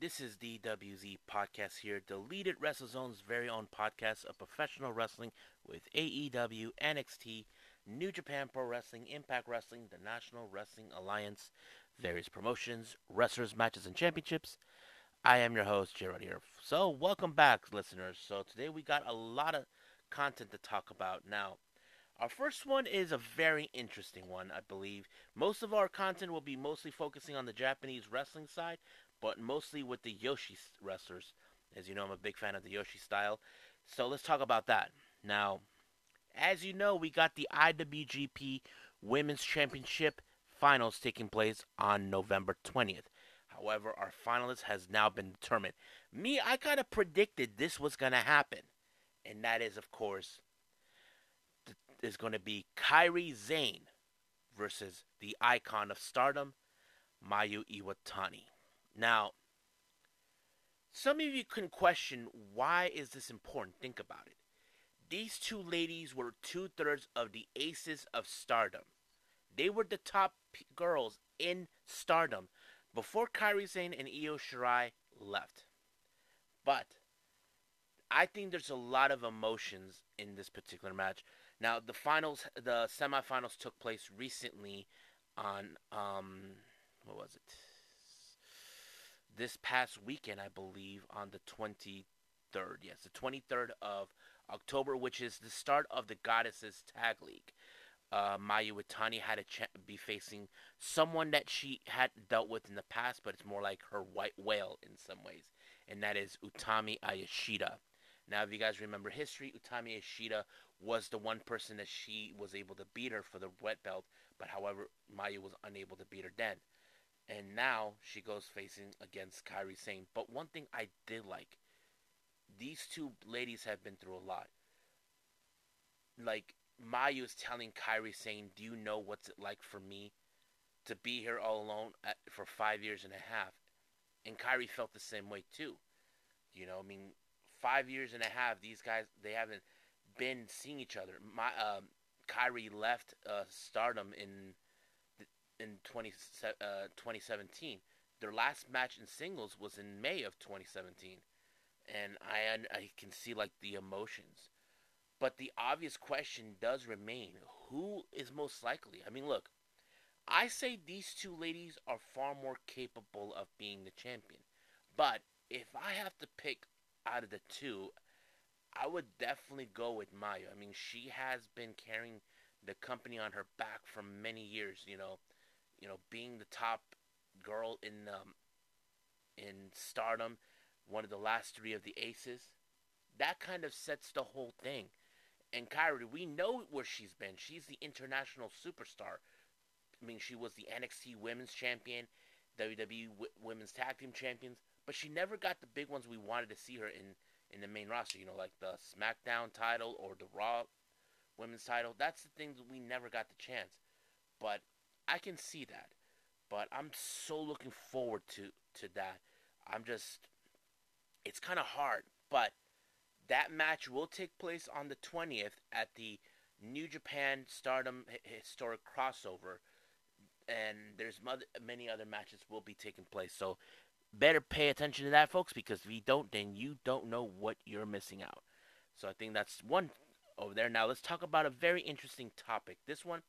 This is the DWZ Podcast here, Deleted WrestleZone's very own podcast of professional wrestling with AEW, NXT, New Japan Pro Wrestling, Impact Wrestling, the National Wrestling Alliance, various promotions, wrestlers, matches, and championships. I am your host, Gerard here. So, welcome back, listeners. So, today we got a lot of content to talk about. Now, our first one is a very interesting one, I believe. Most of our content will be mostly focusing on the Japanese wrestling side, but mostly with the Yoshi wrestlers. As you know, I'm a big fan of the Yoshi style. So let's talk about that. Now, as you know, we got the IWGP Women's Championship finals taking place on November 20th. However, our finalist has now been determined. Me, I kind of predicted this was going to happen. And that is, of course, th- is going to be Kairi Sane versus the icon of stardom, Mayu Iwatani. Now, some of you can question why is this important? Think about it. These two ladies were two thirds of the aces of stardom. They were the top p- girls in stardom before Kairi Sane and Io Shirai left. But I think there's a lot of emotions in this particular match. Now, the finals, the semifinals took place recently on um, what was it? This past weekend, I believe, on the 23rd. Yes, the 23rd of October, which is the start of the Goddesses Tag League. Uh, Mayu Iwatani had to be facing someone that she had dealt with in the past, but it's more like her white whale in some ways, and that is Utami Ayashida. Now, if you guys remember history, Utami Ayashida was the one person that she was able to beat her for the wet belt, but however, Mayu was unable to beat her then. And now she goes facing against Kairi Sane. But one thing I did like, these two ladies have been through a lot. Like, Mayu is telling Kairi Sane, Do you know what's it like for me to be here all alone at, for five years and a half? And Kairi felt the same way too. You know, I mean, five years and a half, these guys they haven't been seeing each other. My um, Kairi left uh, Stardom in 20, uh, 2017. Their last match in singles was in May of 2017, and I I can see like the emotions. But the obvious question does remain: Who is most likely? I mean, look, I say these two ladies are far more capable of being the champion. But if I have to pick out of the two, I would definitely go with Mayu. I mean, she has been carrying the company on her back for many years. You know, you know, being the top girl in um, in Stardom, one of the last three of the Aces. That kind of sets the whole thing. And Kairi, we know where she's been. She's the international superstar. I mean, she was the NXT Women's Champion, WWE w- Women's Tag Team Champions, but she never got the big ones we wanted to see her in in the main roster. You know, like the SmackDown title or the Raw Women's title. That's the thing that we never got the chance. But I can see that. But I'm so looking forward to to that. I'm just, it's kind of hard, but that match will take place on the 20th at the New Japan Stardom Historic Crossover, and there's many other matches will be taking place. So better pay attention to that, folks, because if you don't, then you don't know what you're missing out. So I think that's one over there. Now let's talk about a very interesting topic. This one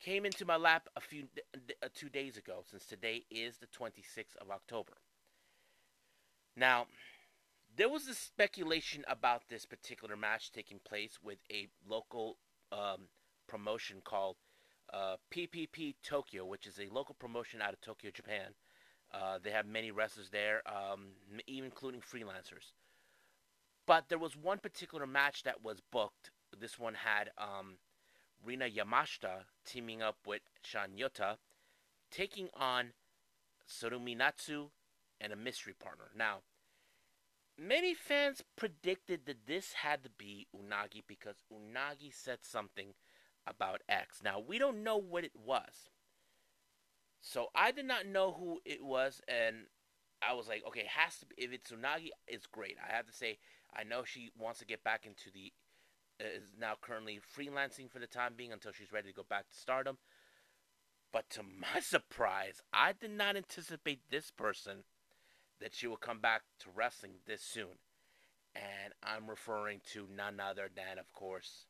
came into my lap a few uh, two days ago, since today is the 26th of October. Now, there was a speculation about this particular match taking place with a local um, promotion called uh, PPP Tokyo, which is a local promotion out of Tokyo, Japan. Uh, they have many wrestlers there, um, even including freelancers. But there was one particular match that was booked. This one had um, Rina Yamashita teaming up with Shan Yota, taking on Sarumi Natsu and a mystery partner. Now, many fans predicted that this had to be Unagi because Unagi said something about X. Now, we don't know what it was. So I did not know who it was, and I was like, okay, it has to be. If it's Unagi, it's great. I have to say, I know she wants to get back into the. Is now currently freelancing for the time being until she's ready to go back to stardom. But to my surprise, I did not anticipate this person that she will come back to wrestling this soon. And I'm referring to none other than, of course,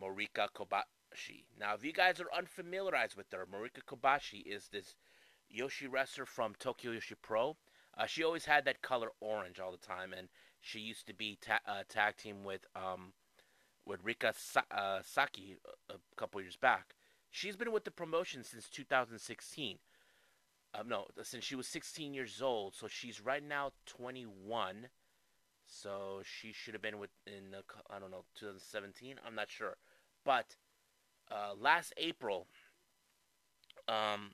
Marika Kobashi. Now, if you guys are unfamiliarized with her, Marika Kobashi is this Yoshi wrestler from Tokyo Yoshi Pro. Uh, she always had that color orange all the time, and she used to be ta- uh, tag team with um, with Rika Sa- uh, Saki a, a couple years back. She's been with the promotion since 2016. Um, no, since she was 16 years old. So she's right now 21. So she should have been with in the, I don't know 2017. I'm not sure, but uh, last April, um,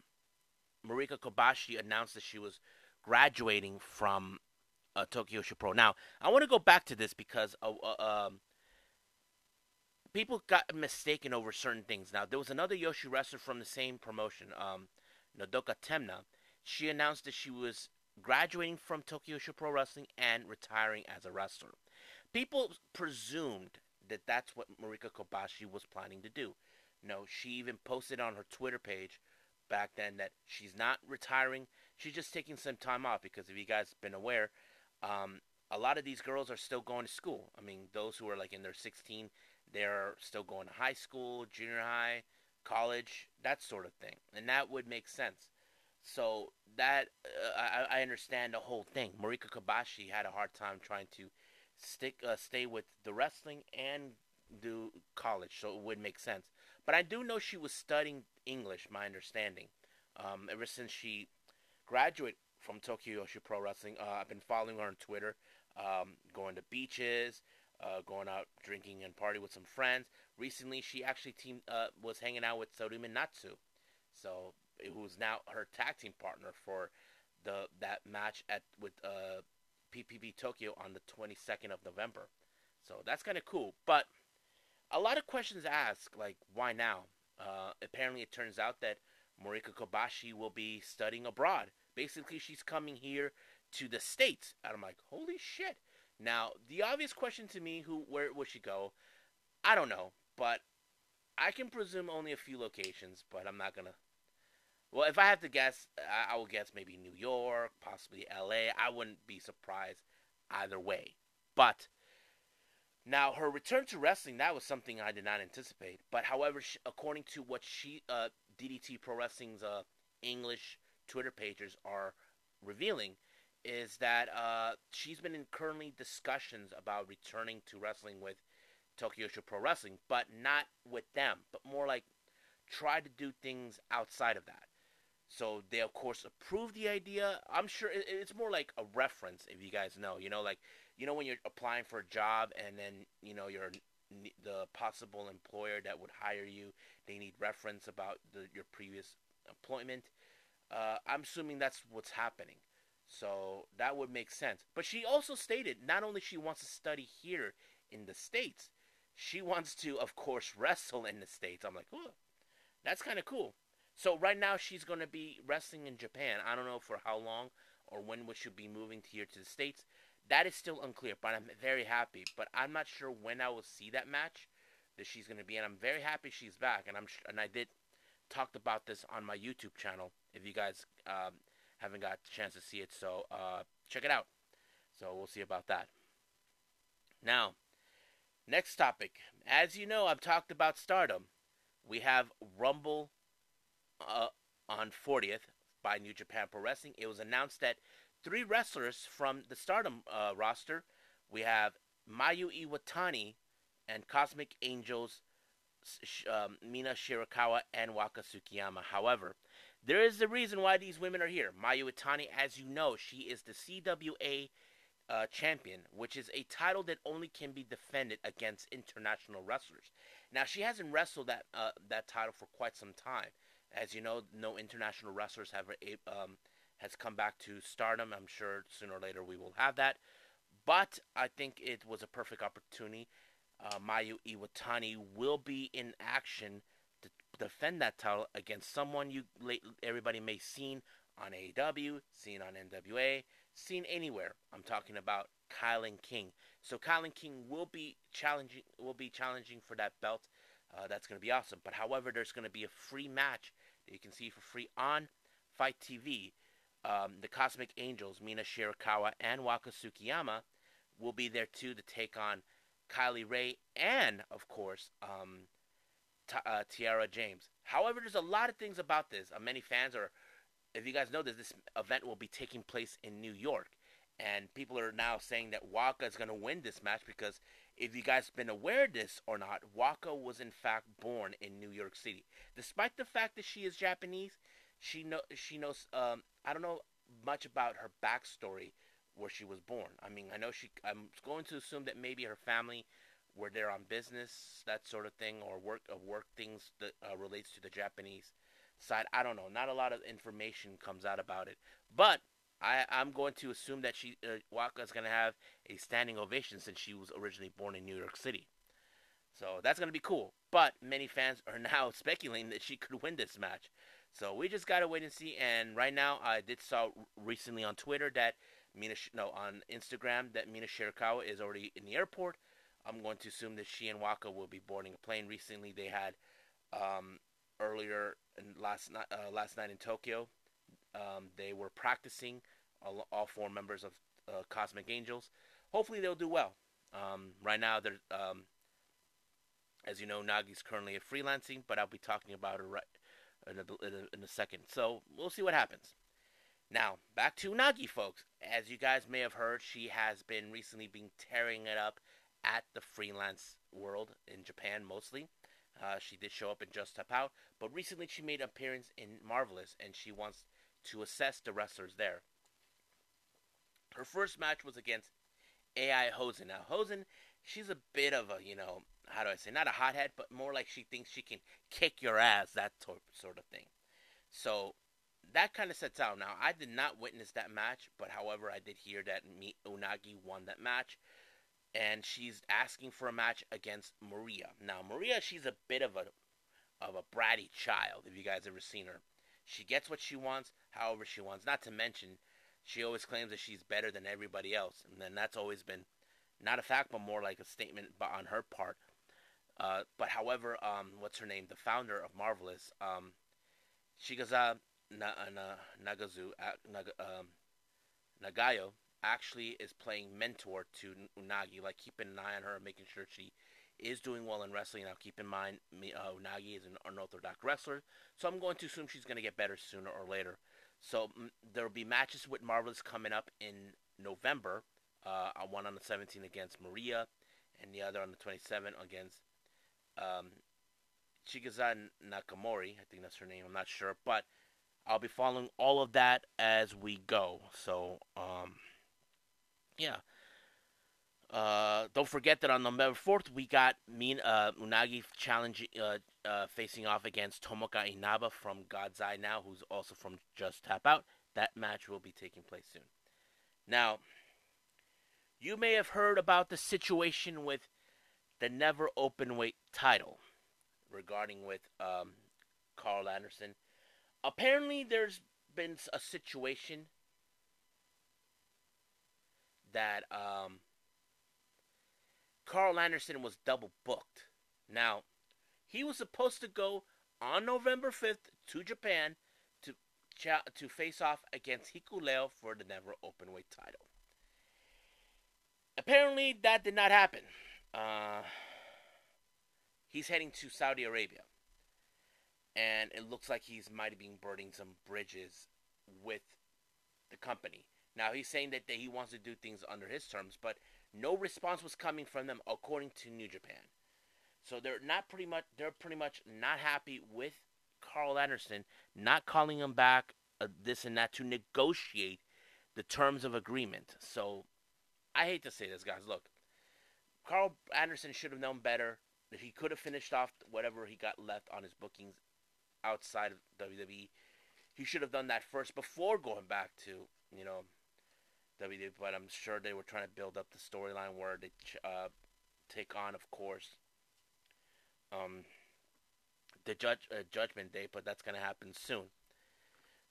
Marika Kobashi announced that she was graduating from uh, Tokyo Joshi Pro. Now, I want to go back to this because uh, uh, um, people got mistaken over certain things. Now, there was another Yoshi wrestler from the same promotion, um, Nodoka Tenma. She announced that she was graduating from Tokyo Joshi Pro Wrestling and retiring as a wrestler. People presumed that that's what Marika Kobashi was planning to do. No, she even posted on her Twitter page back then that she's not retiring. She's just taking some time off because if you guys been aware, um, a lot of these girls are still going to school. I mean, those who are like in their 16, they're still going to high school, junior high, college, that sort of thing, and that would make sense. So that uh, I, I, understand the whole thing. Marika Kobashi had a hard time trying to stick uh, stay with the wrestling and do college, so it would make sense. But I do know she was studying English, my understanding, um, ever since she graduated from Tokyo Joshi Pro Wrestling. Uh, I've been following her on Twitter, um, going to beaches, uh, going out drinking and party with some friends. Recently, she actually team uh, was hanging out with Sarumi Natsu, so who's now her tag team partner for the that match at with uh, PPP Tokyo on the 22nd of November. So that's kind of cool. But a lot of questions asked, like why now? Uh, apparently, it turns out that Marika Kobashi will be studying abroad. Basically, she's coming here to the states, and I'm like, holy shit! Now, the obvious question to me, who where would she go? I don't know, but I can presume only a few locations, but I'm not gonna. Well, if I have to guess, I, I will guess maybe New York, possibly L.A. I wouldn't be surprised either way. But now her return to wrestling that was something I did not anticipate. But however, she, according to what she uh, DDT Pro Wrestling's uh, English Twitter pages are revealing, is that uh, she's been in currently discussions about returning to wrestling with Tokyo Joshi Pro Wrestling, but not with them, but more like try to do things outside of that. So they of course approve the idea. I'm sure it's more like a reference, if you guys know. You know, like you know when you're applying for a job and then you know you're the possible employer that would hire you, they need reference about the, your previous employment. Uh, I'm assuming that's what's happening. So that would make sense. But she also stated not only she wants to study here in the States, she wants to, of course, wrestle in the States. I'm like, oh, that's kind of cool. So right now she's going to be wrestling in Japan. I don't know for how long or when would she be moving here to the States. That is still unclear, but I'm very happy. But I'm not sure when I will see that match that she's going to be in. I'm very happy she's back, and I'm and I did talked about this on my YouTube channel. If you guys um, haven't got a chance to see it. So uh, check it out. So we'll see about that. Now, next topic. As you know, I've talked about Stardom. We have Rumble uh, on 40th by New Japan Pro Wrestling. It was announced that three wrestlers from the Stardom uh, roster, we have Mayu Iwatani and Cosmic Angels, um, Mina Shirakawa and Waka Tsukiyama. However, there is a reason why these women are here. Mayu Iwatani, as you know, she is the SWA uh, champion, which is a title that only can be defended against international wrestlers. Now, she hasn't wrestled that uh, that title for quite some time. As you know, no international wrestlers have um, has come back to stardom. I'm sure sooner or later we will have that. But I think it was a perfect opportunity. Uh, Mayu Iwatani will be in action to defend that title against someone you everybody may seen on AEW, seen on NWA, seen anywhere. I'm talking about Kilynn King. So Kilynn King will be challenging will be challenging for that belt. Uh, that's going to be awesome. But however, there's going to be a free match that you can see for free on FITE TV um, the Cosmic Angels, Mina Shirakawa and Waka Tsukiyama, will be there too to take on Kylie Rae and, of course, um, T- uh, Tiara James. However, there's a lot of things about this. Uh, many fans are, if you guys know this, this event will be taking place in New York. And people are now saying that Waka is going to win this match because if you guys been aware of this or not, Waka was in fact born in New York City. Despite the fact that she is Japanese, she know she knows. Um, I don't know much about her backstory where she was born. I mean, I know she. I'm going to assume that maybe her family were there on business, that sort of thing, or work of work things that uh, relates to the Japanese side. I don't know. Not a lot of information comes out about it, but I, I'm going to assume that she uh, Waka is going to have a standing ovation since she was originally born in New York City. So that's going to be cool. But many fans are now speculating that she could win this match. So we just gotta wait and see. And right now, I did saw recently on Twitter that Mina, no, on Instagram that Mina Shirakawa is already in the airport. I'm going to assume that she and Waka will be boarding a plane. Recently, they had um, earlier last night, uh, last night in Tokyo, um, they were practicing all, all four members of uh, Cosmic Angels. Hopefully, they'll do well. Um, right now, they're um, as you know, Nagi's currently freelancing, but I'll be talking about her right in a, in a, in a second. So we'll see what happens. Now, back to Nagi, folks. As you guys may have heard, she has been recently been tearing it up at the freelance world in Japan mostly. Uh, she did show up in Just Tap Out, but recently she made an appearance in Marvelous, and she wants to assess the wrestlers there. Her first match was against Ai Hosen. Now, Hosen, she's a bit of a, you know, how do I say, not a hothead, but more like she thinks she can kick your ass, that sort of thing. So that kind of sets out. Now, I did not witness that match, but however, I did hear that Mi- Unagi won that match, and she's asking for a match against Maria. Now, Maria, she's a bit of a of a bratty child. If you guys ever seen her, she gets what she wants, however she wants. Not to mention, she always claims that she's better than everybody else, and then that's always been not a fact, but more like a statement on her part uh, but however, um, what's her name? The founder of Marvelous, um, Shigaza Na- Na- Nagazu, uh, Naga, um, Nagayo, actually is playing mentor to Unagi, like keeping an eye on her, making sure she is doing well in wrestling. Now, keep in mind, me, uh, Unagi is an unorthodox wrestler, so I'm going to assume she's going to get better sooner or later. So m- there will be matches with Marvelous coming up in November. Uh, one on the 17th against Maria, and the other on the 27th against um, Chigaza Nakamori. I think that's her name. I'm not sure, but I'll be following all of that as we go. So, um, yeah. Uh, don't forget that on November 4th, we got Min, uh, Unagi challenge, uh, uh, facing off against Tomoka Inaba from God's Eye Now, who's also from Just Tap Out. That match will be taking place soon. Now, you may have heard about the situation with the never open weight title regarding with um, Karl Anderson. Apparently, there's been a situation that um, Karl Anderson was double booked. Now, he was supposed to go on November 5th to Japan to to face off against Hikuleo for the never open weight title. Apparently, that did not happen. Uh, he's heading to Saudi Arabia, and it looks like he's might have been burning some bridges with the company. Now he's saying that, that he wants to do things under his terms, but no response was coming from them according to New Japan. So they're not pretty much they're pretty much not happy with Karl Anderson not calling him back uh, this and that to negotiate the terms of agreement. So I hate to say this, guys. Look, Karl Anderson should have known better. He could have finished off whatever he got left on his bookings outside of WWE. He should have done that first before going back to you know WWE. But I'm sure they were trying to build up the storyline where they uh, take on, of course, um, the judge uh, Judgment Day. But that's gonna happen soon.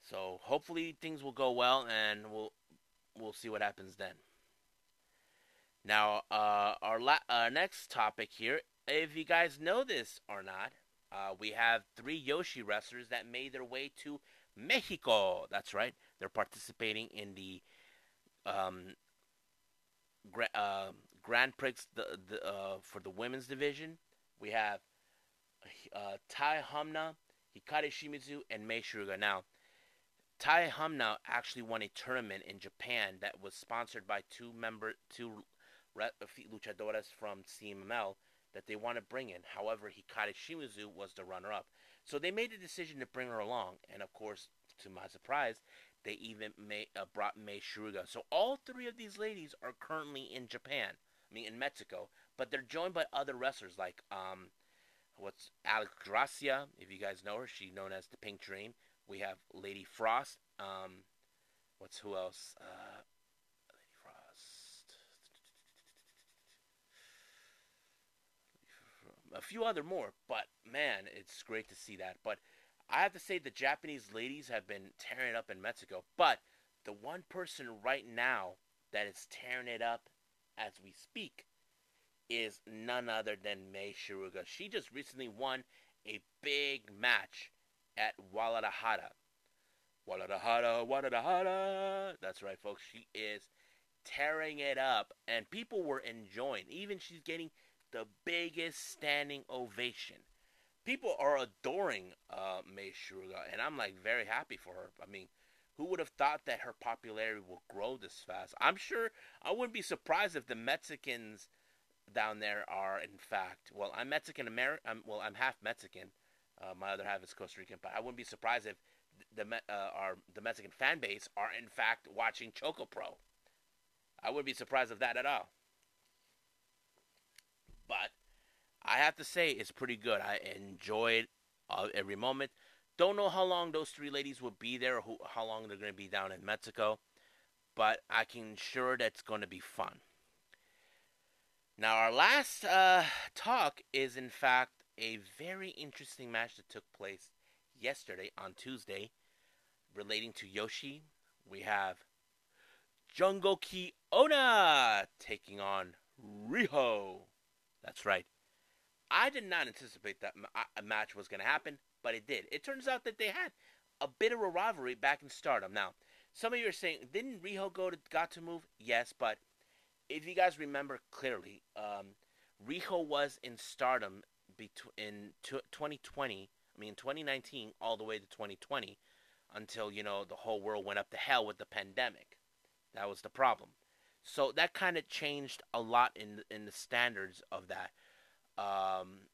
So hopefully things will go well, and we'll we'll see what happens then. Now, uh, our la- uh, next topic here, if you guys know this or not, uh, we have three Yoshi wrestlers that made their way to Mexico. That's right, They're participating in the um, gra- uh, Grand Prix the, the, uh, for the women's division. We have uh, Tai Hamna, Hikari Shimizu, and Mei Suruga. Now, Tai Hamna actually won a tournament in Japan that was sponsored by two member two luchadoras from CMLL that they want to bring in. However, Hikari Shimizu was the runner-up. So they made a decision to bring her along, and of course, to my surprise, they even uh, brought Mei Suruga. So all three of these ladies are currently in Japan. I mean, in Mexico, but they're joined by other wrestlers like um, what's Alex Gracia. If you guys know her, she's known as the Pink Dream. We have Lady Frost. Um, what's who else? Uh, Lady Frost. A few other more, but man, it's great to see that. But I have to say, the Japanese ladies have been tearing it up in Mexico. But the one person right now that is tearing it up as we speak is none other than Mei Suruga. She just recently won a big match at Guadalajara. Guadalajara, Guadalajara. That's right, folks. She is tearing it up, and people were enjoying. Even she's getting the biggest standing ovation. People are adoring uh, Mei Suruga, and I'm like very happy for her. I mean, who would have thought that her popularity will grow this fast? I'm sure I wouldn't be surprised if the Mexicans down there are, in fact, well, I'm Mexican American. Well, I'm half Mexican, uh, my other half is Costa Rican, but I wouldn't be surprised if the uh, our the Mexican fan base are in fact watching Choco Pro. I wouldn't be surprised of that at all. But I have to say it's pretty good. I enjoyed uh, every moment. Don't know how long those three ladies will be there, or who, how long they're going to be down in Mexico, but I can sure that's going to be fun. Now, our last uh, talk is in fact a very interesting match that took place yesterday on Tuesday relating to Yoshi. We have Jungle Ki Ona taking on Riho. That's right. I did not anticipate that a match was going to happen, but it did. It turns out that they had a bit of a rivalry back in Stardom. Now, some of you are saying, didn't Riho go to Gatoh Move? Yes, but if you guys remember clearly, um, Riho was in Stardom between in 2020, I mean 2019 all the way to 2020 until, you know, the whole world went up to hell with the pandemic. That was the problem. So that kind of changed a lot in in the standards of that. Um,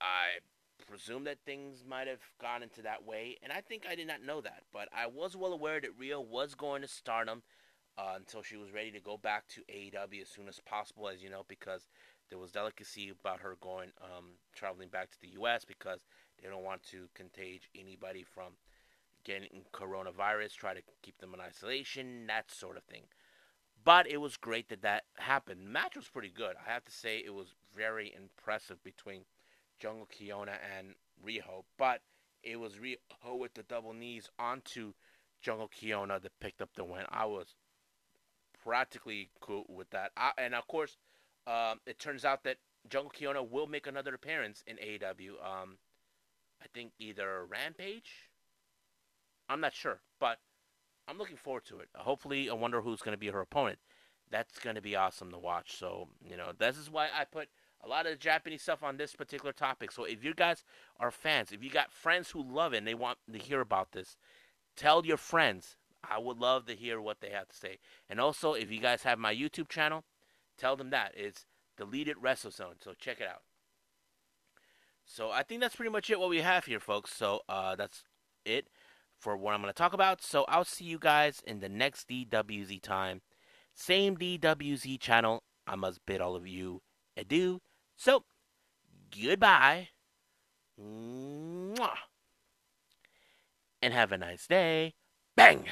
I presume that things might have gone into that way, and I think I did not know that, but I was well aware that Riho was going to Stardom uh, until she was ready to go back to AEW as soon as possible, as you know, because there was delicacy about her going um, traveling back to the U.S. because they don't want to contage anybody from getting coronavirus, try to keep them in isolation, that sort of thing. But it was great that that happened. The match was pretty good. I have to say it was very impressive between Jungle Kyona and Riho. But it was Riho with the double knees onto Jungle Kyona that picked up the win. I was practically cool with that. I, and of course, um, it turns out that Jungle Kyona will make another appearance in AEW. Um, I think either Rampage. I'm not sure, but I'm looking forward to it. Hopefully, I wonder who's going to be her opponent. That's going to be awesome to watch. So, you know, this is why I put a lot of Japanese stuff on this particular topic. So, if you guys are fans, if you got friends who love it and they want to hear about this, tell your friends. I would love to hear what they have to say. And also, if you guys have my YouTube channel, Tell them that. It's deleted WrestleZone. So check it out. So I think that's pretty much it what we have here, folks. So uh, that's it for what I'm going to talk about. So I'll see you guys in the next DWZ time. Same DWZ channel. I must bid all of you adieu. So goodbye. Mwah. And have a nice day. Bang!